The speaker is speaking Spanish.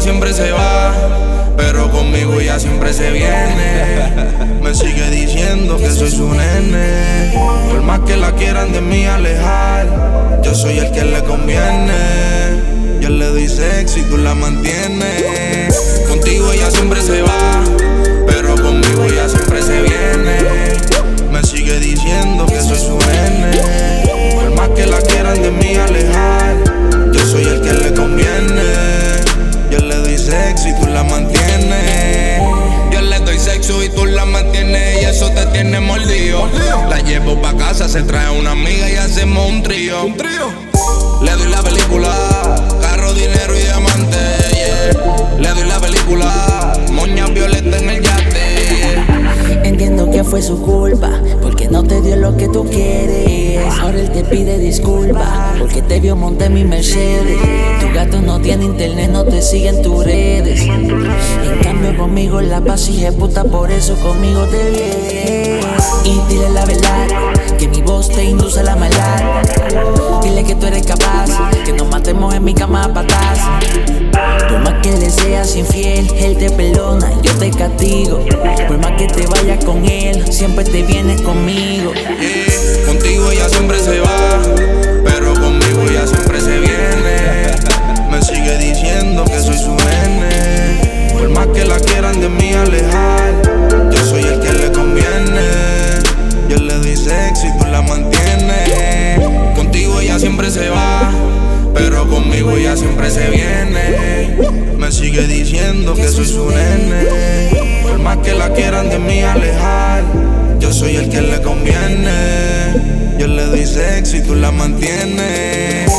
Siempre se va, pero conmigo ella siempre se viene. Me sigue diciendo que soy su nene. Por más que la quieran de mí alejar, yo soy el que le conviene. Yo le doy sexo y tú la mantienes. Contigo ella siempre se va, pero conmigo ella siempre se viene. Me sigue diciendo que soy su nene. Por más que la quieran de mí alejar, yo soy el que le conviene. Yo le doy sexo y tú la mantienes. Yo le doy sexo y tú la mantienes y eso te tiene mordido. La llevo pa' casa, se trae una amiga y un trío. Un trío. Le doy la película, carro, dinero y diamante. Le doy la película, moña violeta en el yate. Entiendo que fue su culpa, porque no te dio lo que tú quieres. Ahora él te pide disculpas, porque te vio montar mi Mercedes. Tu gato no tiene internet, no te sigue en tus redes. En cambio conmigo la paz y puta, por eso conmigo te vienes. Y dile la verdad, infiel, él te perdona, yo te castigo. Por más que te vayas con él, siempre te vienes conmigo. Yeah. Contigo ella siempre se va, pero conmigo ella siempre se viene. Me sigue diciendo que soy su nene. Por más que la quieran de mí alejar, yo soy el que le conviene. Yo le doy sexo y tú la mantienes. Contigo ella siempre se va, pero conmigo ella siempre se viene. Me sigue diciendo que soy su nene. Por más que la quieran de mí alejar, yo soy el que le conviene. Yo le doy sexo y tú la mantienes.